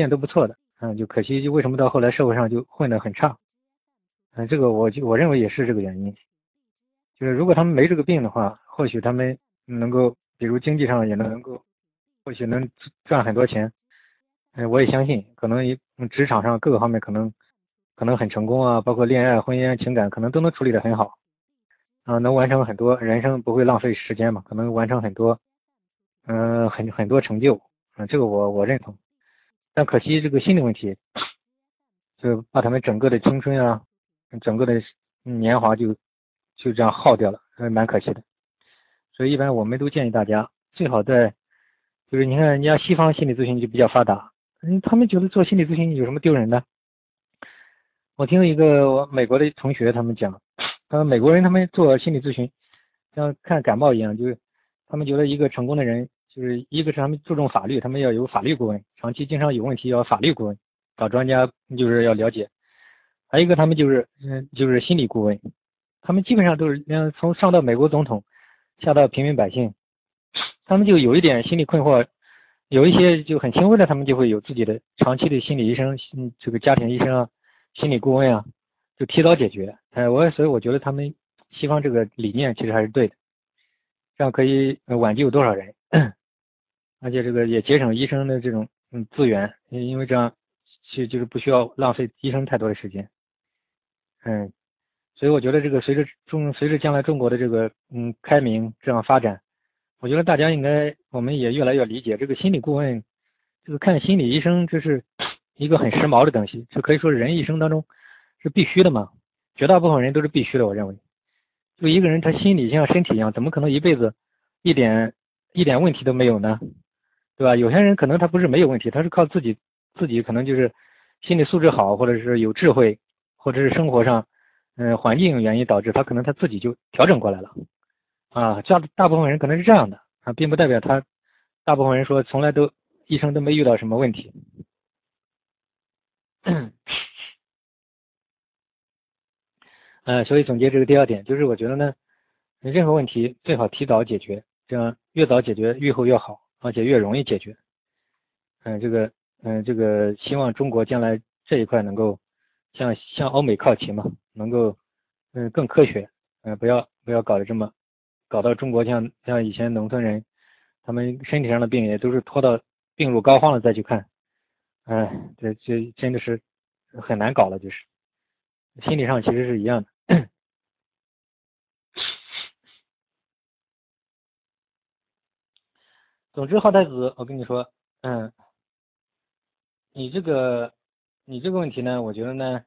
件都不错的，嗯，就可惜就为什么到后来社会上就混得很差，嗯，这个我就我认为也是这个原因，就是如果他们没这个病的话，或许他们能够，比如经济上也能够，或许能赚很多钱，嗯，我也相信，可能职场上各个方面可能可能很成功啊，包括恋爱、婚姻、情感，可能都能处理得很好，啊，能完成很多，人生不会浪费时间嘛，可能完成很多，嗯，很很多成就，嗯，这个我我认同。但可惜这个心理问题，就把他们整个的青春啊，整个的年华就就这样耗掉了，还蛮可惜的。所以一般我们都建议大家最好在，就是你看人家西方心理咨询就比较发达，嗯，他们觉得做心理咨询有什么丢人的？我听一个美国的同学他们讲，他说美国人他们做心理咨询像看感冒一样，就是他们觉得一个成功的人。就是一个是他们注重法律，他们要有法律顾问，长期经常有问题要法律顾问找专家，就是要了解。还有一个他们就是嗯就是心理顾问，他们基本上都是嗯从上到美国总统，下到平民百姓，他们就有一点心理困惑，有一些就很轻微的，他们就会有自己的长期的心理医生，嗯这个家庭医生啊，心理顾问啊，就提早解决。哎，我所以我觉得他们西方这个理念其实还是对的，这样可以挽救多少人。而且这个也节省医生的这种嗯资源，因为这样其实就是不需要浪费医生太多的时间，嗯，所以我觉得这个随着中随着将来中国的这个嗯开明这样发展，我觉得大家应该我们也越来越理解这个心理顾问，这个看心理医生这是一个很时髦的东西，这可以说人一生当中是必须的嘛，绝大部分人都是必须的，我认为，就一个人他心理像身体一样，怎么可能一辈子一点一点问题都没有呢？对吧？有些人可能他不是没有问题，他是靠自己自己可能就是心理素质好，或者是有智慧，或者是生活上嗯环境原因导致他可能他自己就调整过来了啊。这样大部分人可能是这样的啊，并不代表他大部分人说从来都一生都没遇到什么问题。呃，所以总结这个第二点就是我觉得呢，任何问题最好提早解决，这样越早解决愈后越好。而且越容易解决，嗯，这个，嗯，这个希望中国将来这一块能够向向欧美靠齐嘛，能够，嗯，更科学，嗯，不要不要搞得这么，搞到中国像像以前农村人，他们身体上的病也都是拖到病入膏肓了再去看，嗯，这这真的是很难搞了，就是，心理上其实是一样的。总之，浩太子，我跟你说，嗯，你这个，你这个问题呢，我觉得呢，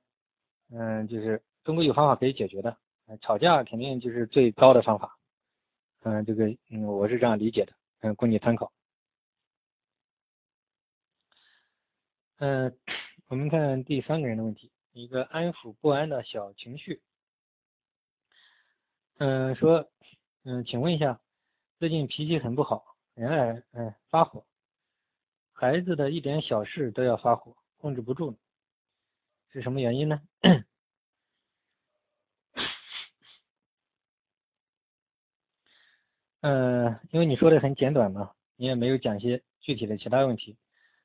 嗯，就是中国有方法可以解决的，吵架肯定就是最高的方法，嗯，这个，嗯，我是这样理解的，嗯，供你参考。嗯，我们看第三个人的问题，一个安抚不安的小情绪，嗯，说，嗯，请问一下，最近脾气很不好。人爱嗯发火，孩子的一点小事都要发火，控制不住，是什么原因呢？嗯，因为你说的很简短嘛，你也没有讲一些具体的其他问题，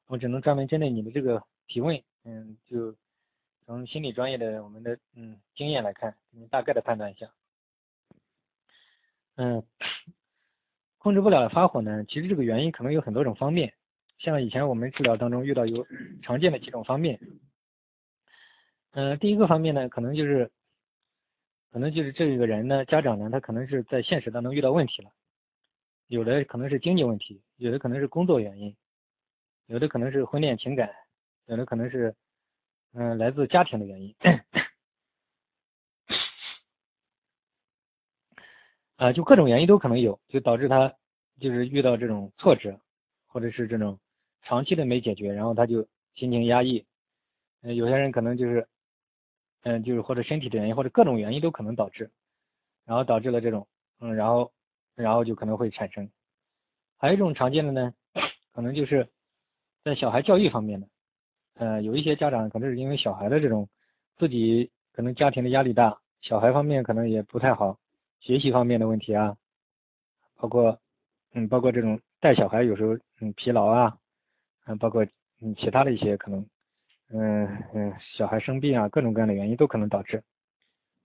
我只能专门针对你的这个提问，嗯，就从心理专业的我们的嗯经验来看，你大概的判断一下，嗯。控制不了发火呢？其实这个原因可能有很多种方面，像以前我们治疗当中遇到有常见的几种方面。嗯，第一个方面呢，可能就是，可能就是这个人呢，家长呢，他可能是在现实当中遇到问题了，有的可能是经济问题，有的可能是工作原因，有的可能是婚恋情感，有的可能是嗯来自家庭的原因。啊，就各种原因都可能有，就导致他就是遇到这种挫折，或者是这种长期的没解决，然后他就心情压抑。嗯，有些人可能就是，嗯，就是或者身体的原因，或者各种原因都可能导致，然后导致了这种，嗯，然后然后就可能会产生。还有一种常见的呢，可能就是在小孩教育方面的，呃，有一些家长可能是因为小孩的这种自己可能家庭的压力大，小孩方面可能也不太好。学习方面的问题啊，包括嗯，包括这种带小孩有时候嗯疲劳啊，嗯，包括嗯其他的一些可能，嗯嗯小孩生病啊，各种各样的原因都可能导致，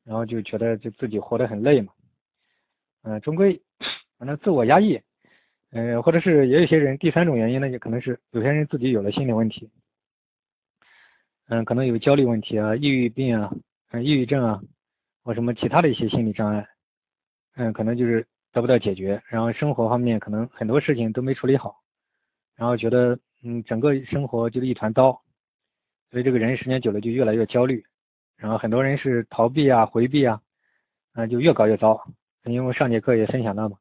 然后就觉得就自己活得很累嘛，嗯，终归反正自我压抑，嗯，或者是也有些人第三种原因呢，也可能是有些人自己有了心理问题，嗯，可能有焦虑问题啊，抑郁病啊，嗯，抑郁症啊，或什么其他的一些心理障碍，嗯，可能就是得不到解决，然后生活方面可能很多事情都没处理好，然后觉得。嗯，整个生活就是一团糟，所以这个人时间久了就越来越焦虑，然后很多人是逃避啊、回避啊，啊就越搞越糟。因为上节课也分享到嘛，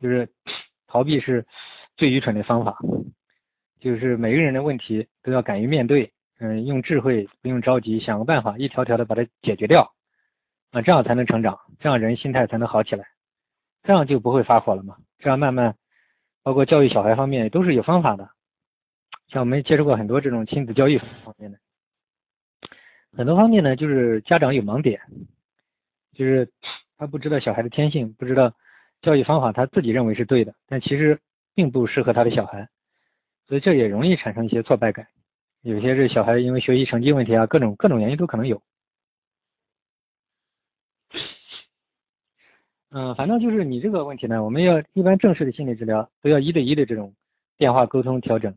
就是 逃避是最愚蠢的方法，就是每个人的问题都要敢于面对，嗯，用智慧，不用着急，想个办法，一条条的把它解决掉，啊，这样才能成长，这样人心态才能好起来，这样就不会发火了嘛，这样慢慢，包括教育小孩方面都是有方法的。像我们接触过很多这种亲子教育方面的，很多方面呢，就是家长有盲点，就是他不知道小孩的天性，不知道教育方法他自己认为是对的，但其实并不适合他的小孩，所以这也容易产生一些挫败感。有些是小孩因为学习成绩问题啊，各种各种原因都可能有。嗯，反正就是你这个问题呢，我们要一般正式的心理治疗都要一对一的这种电话沟通调整。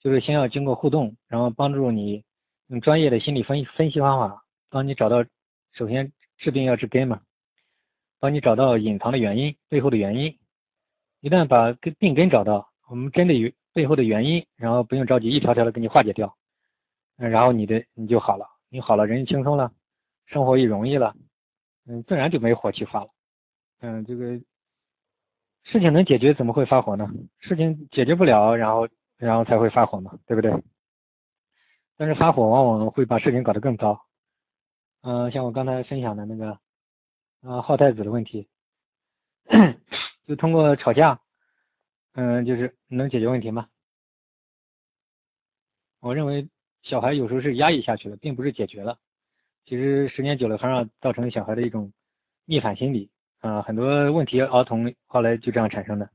就是先要经过互动，然后帮助你用专业的心理分分析方法，帮你找到首先治病要治根嘛，帮你找到隐藏的原因背后的原因。一旦把根病根找到，我们针对于背后的原因，然后不用着急一条条的给你化解掉，嗯，然后你的你就好了，你好了，人轻松了，生活也容易了，嗯，自然就没火气发了，嗯，这个事情能解决怎么会发火呢？事情解决不了，然后。然后才会发火嘛，对不对？但是发火往往会把事情搞得更糟。嗯，像我刚才分享的那个，啊，浩太子的问题，就通过吵架，嗯，就是能解决问题吗？我认为小孩有时候是压抑下去了，并不是解决了。其实时间久了，反而造成小孩的一种逆反心理啊，很多问题儿童后来就这样产生的，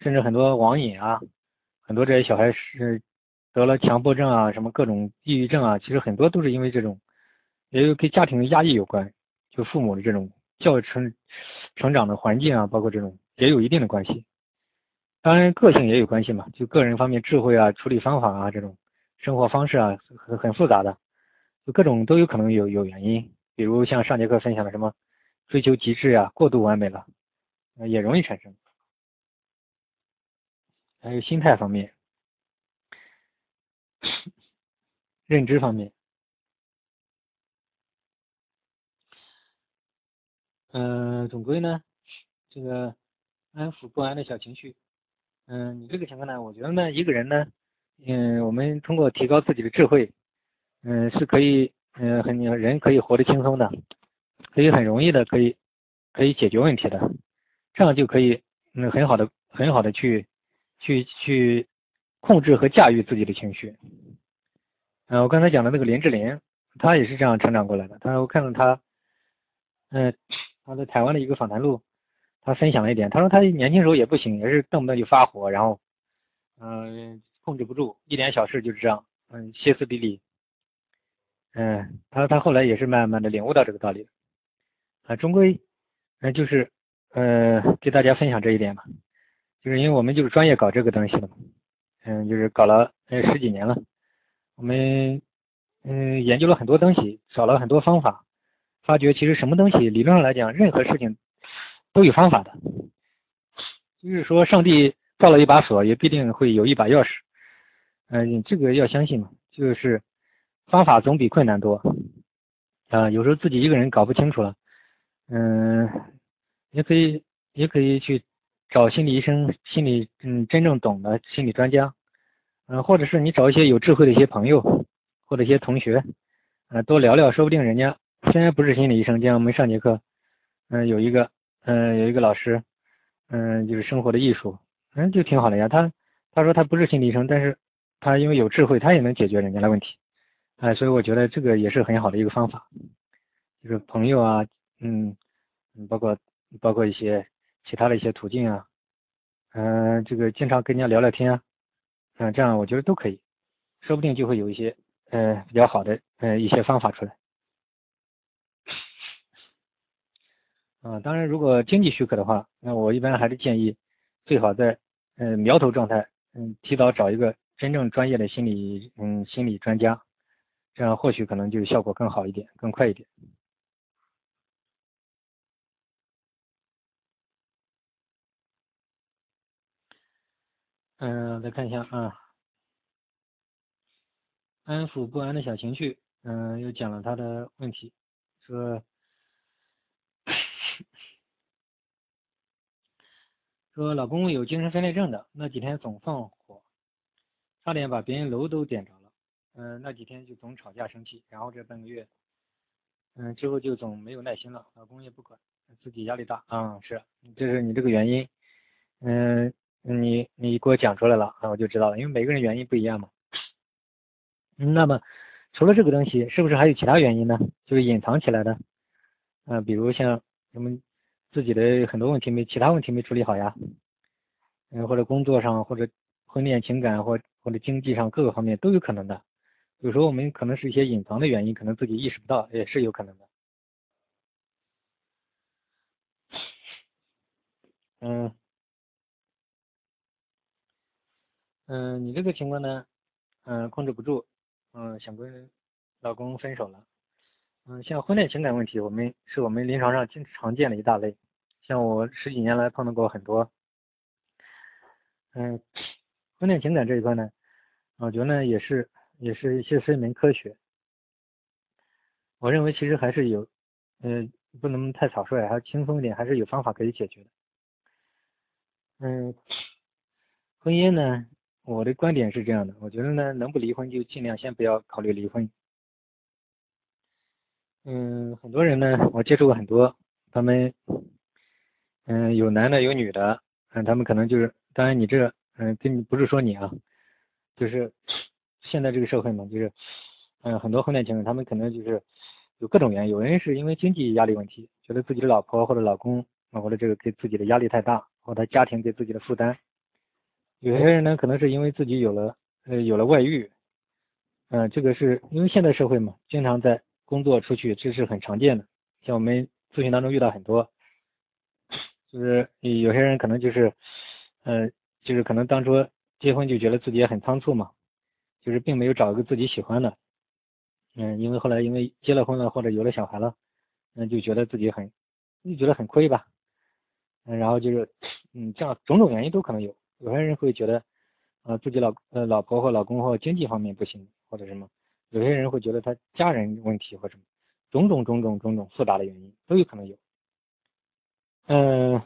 甚至很多网瘾啊。很多这些小孩是得了强迫症啊，什么各种抑郁症啊，其实很多都是因为这种，也有跟家庭的压抑有关，就父母的这种教育成成长的环境啊，包括这种也有一定的关系。当然个性也有关系嘛，就个人方面智慧啊、处理方法啊、这种生活方式啊，很很复杂的，就各种都有可能有有原因。比如像上节课分享的什么追求极致呀、过度完美了，也容易产生。还有心态方面、认知方面，嗯，总归呢，这个安抚不安的小情绪，嗯，你这个情况呢，我觉得呢，一个人呢，嗯，我们通过提高自己的智慧，嗯，是可以，嗯，很人可以活得轻松的，可以很容易的可以可以解决问题的，这样就可以，嗯，很好的很好的去。去去控制和驾驭自己的情绪。嗯，我刚才讲的那个林志玲，她也是这样成长过来的。她说我看到她，嗯，她在台湾的一个访谈录，她分享了一点，她说她年轻时候也不行，也是动不动就发火，然后，嗯，控制不住，一点小事就是这样，嗯，歇斯底里。嗯，她她后来也是慢慢的领悟到这个道理。啊，终归，嗯，就是，呃，给大家分享这一点嘛。就是因为我们就是专业搞这个东西的嘛，嗯，就是搞了呃十几年了，我们嗯研究了很多东西，找了很多方法，发觉其实什么东西理论上来讲，任何事情都有方法的，就是说上帝造了一把锁，也必定会有一把钥匙，嗯，这个要相信嘛，就是方法总比困难多，啊，有时候自己一个人搞不清楚了，嗯，也可以也可以去。找心理医生，心理嗯真正懂的心理专家，嗯，或者是你找一些有智慧的一些朋友，或者一些同学，呃，多聊聊，说不定人家虽然不是心理医生，像我们上节课，嗯，有一个嗯有一个老师，嗯，就是生活的艺术，嗯，就挺好的呀。他他说他不是心理医生，但是他因为有智慧，他也能解决人家的问题，哎，所以我觉得这个也是很好的一个方法，就是朋友啊，嗯，包括包括一些。其他的一些途径啊，嗯，这个经常跟人家聊聊天啊，嗯，这样我觉得都可以。说不定就会有一些呃比较好的呃一些方法出来。啊，当然如果经济许可的话，那我一般还是建议最好在嗯苗头状态，嗯提早找一个真正专业的心理嗯心理专家，这样或许可能就效果更好一点，更快一点。嗯，再看一下啊，安抚不安的小情绪，嗯，又讲了他的问题，说说老公有精神分裂症的，那几天总放火，差点把别人楼都点着了，嗯，那几天就总吵架生气，然后这半个月，嗯，之后就总没有耐心了，老公也不管，自己压力大，啊，是，这是你这个原因，嗯。你你给我讲出来了，那我就知道了，因为每个人原因不一样嘛。那么除了这个东西，是不是还有其他原因呢？就是隐藏起来的，嗯，比如像什么自己的很多问题没，其他问题没处理好呀，嗯，或者工作上，或者婚恋情感，或或者经济上各个方面都有可能的。有时候我们可能是一些隐藏的原因，可能自己意识不到，也是有可能的。嗯。嗯，你这个情况呢，嗯，控制不住，嗯，想跟老公分手了，嗯，像婚恋情感问题，我们是我们临床上经常见的一大类，像我十几年来碰到过很多，嗯，婚恋情感这一块呢，我觉得呢也是也是一些是一门科学，我认为其实还是有，嗯，不能太草率，还是轻松一点，还是有方法可以解决的，嗯，婚姻呢。我的观点是这样的，我觉得呢，能不离婚就尽量先不要考虑离婚。嗯，很多人呢，我接触过很多，他们，嗯，有男的有女的，嗯，他们可能就是，当然你这，嗯，跟你不是说你啊，就是现在这个社会嘛，就是，嗯，很多婚恋情侣，他们可能就是有各种原因，有人是因为经济压力问题，觉得自己的老婆或者老公，或者这个给自己的压力太大，或者家庭给自己的负担。有些人呢，可能是因为自己有了呃有了外遇，嗯，这个是因为现代社会嘛，经常在工作出去，这是很常见的。像我们咨询当中遇到很多，就是有些人可能就是，呃，就是可能当初结婚就觉得自己也很仓促嘛，就是并没有找一个自己喜欢的，嗯，因为后来因为结了婚了或者有了小孩了，那就觉得自己很就觉得很亏吧，嗯，然后就是嗯这样种种原因都可能有。有些人会觉得，呃，自己老呃老婆或老公或经济方面不行或者什么，有些人会觉得他家人问题或什么，种种种种种种复杂的原因都有可能有。嗯，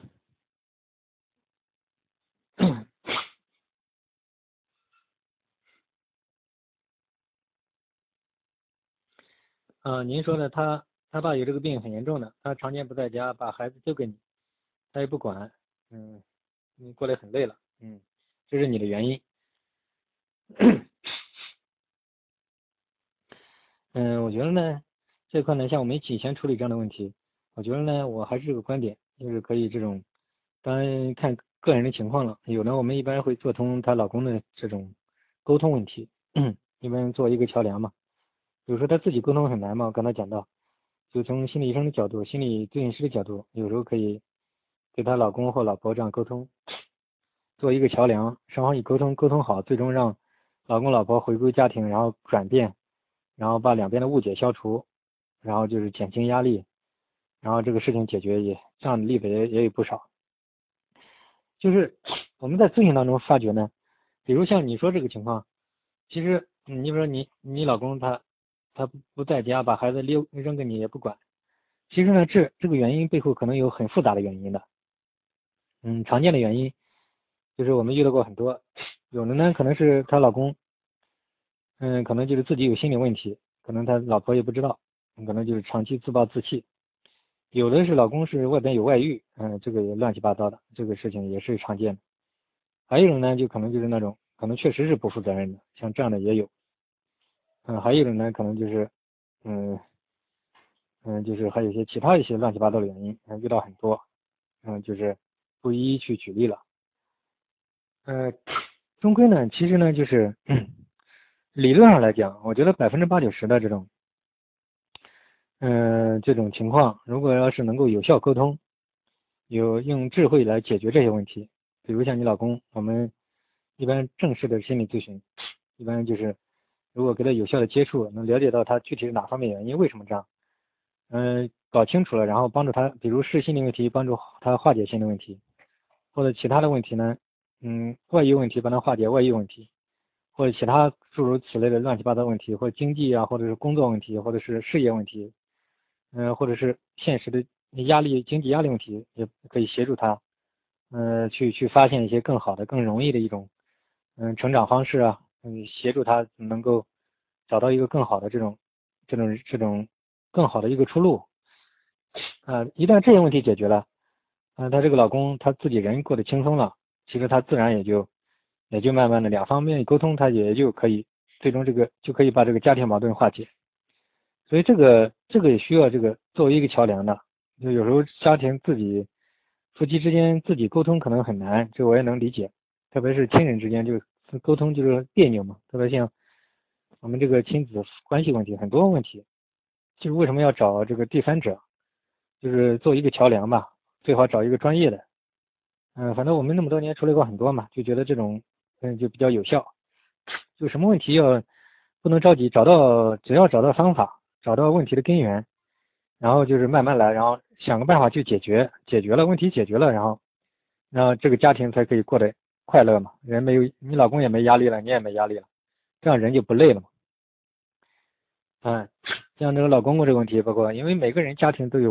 啊，您说的他他爸有这个病很严重的，他常年不在家，把孩子丢给你，他也不管，嗯，你过来很累了。嗯，这是你的原因。嗯，我觉得呢，这块呢，像我们以前处理这样的问题，我觉得呢，我还是这个观点，就是可以这种，当然看个人的情况了。有的我们一般会做通她老公的这种沟通问题，一般做一个桥梁嘛。比如说她自己沟通很难嘛，我刚才讲到，就从心理医生的角度、心理咨询师的角度，有时候可以给她老公或老婆这样沟通。做一个桥梁，双方以沟通沟通好，最终让老公老婆回归家庭，然后转变，然后把两边的误解消除，然后就是减轻压力，然后这个事情解决也这样的例子也也有不少。就是我们在咨询当中发觉呢，比如像你说这个情况，其实你比如说你你老公他他不在家，把孩子溜扔给你也不管，其实呢这这个原因背后可能有很复杂的原因的，嗯，常见的原因。就是我们遇到过很多，有的呢可能是她老公，嗯，可能就是自己有心理问题，可能他老婆也不知道，可能就是长期自暴自弃。有的是老公是外边有外遇，嗯，这个也乱七八糟的，这个事情也是常见的。还有一种呢，就可能就是那种可能确实是不负责任的，像这样的也有。嗯，还有一种呢，可能就是，嗯，嗯，就是还有一些其他一些乱七八糟的原因，遇到很多，嗯，就是不一一去举例了。呃，终归呢，其实呢，就是理论上来讲，我觉得百分之八九十的这种，嗯，这种情况，如果要是能够有效沟通，有用智慧来解决这些问题，比如像你老公，我们一般正式的心理咨询，一般就是如果给他有效的接触，能了解到他具体是哪方面原因，为什么这样，嗯，搞清楚了，然后帮助他，比如是心理问题，帮助他化解心理问题，或者其他的问题呢，嗯，外遇问题帮他化解外遇问题。或者其他诸如此类的乱七八糟问题，或者经济啊，或者是工作问题，或者是事业问题，嗯，或者是现实的压力、经济压力问题，也可以协助他，嗯，去去发现一些更好的、更容易的一种，嗯，成长方式啊，嗯，协助他能够找到一个更好的这种、这种、这种更好的一个出路，啊，一旦这些问题解决了，啊，他这个老公他自己人过得轻松了，其实他自然也就。也就慢慢的两方面沟通，他也就可以最终这个就可以把这个家庭矛盾化解。所以这个这个也需要这个作为一个桥梁的。就有时候家庭自己夫妻之间自己沟通可能很难，这我也能理解。特别是亲人之间就沟通就是别扭嘛。特别像我们这个亲子关系问题，很多问题就是为什么要找这个第三者，就是做一个桥梁吧，最好找一个专业的。嗯，反正我们那么多年处理过很多嘛，就觉得这种。嗯，就比较有效。就什么问题要不能着急，找到只要找到方法，找到问题的根源，然后就是慢慢来，然后想个办法去解决，解决了问题解决了，然后然后这个家庭才可以过得快乐嘛。人没有，你老公也没压力了，你也没压力了，这样人就不累了嘛。嗯，像这个老公公这个问题，包括因为每个人家庭都有。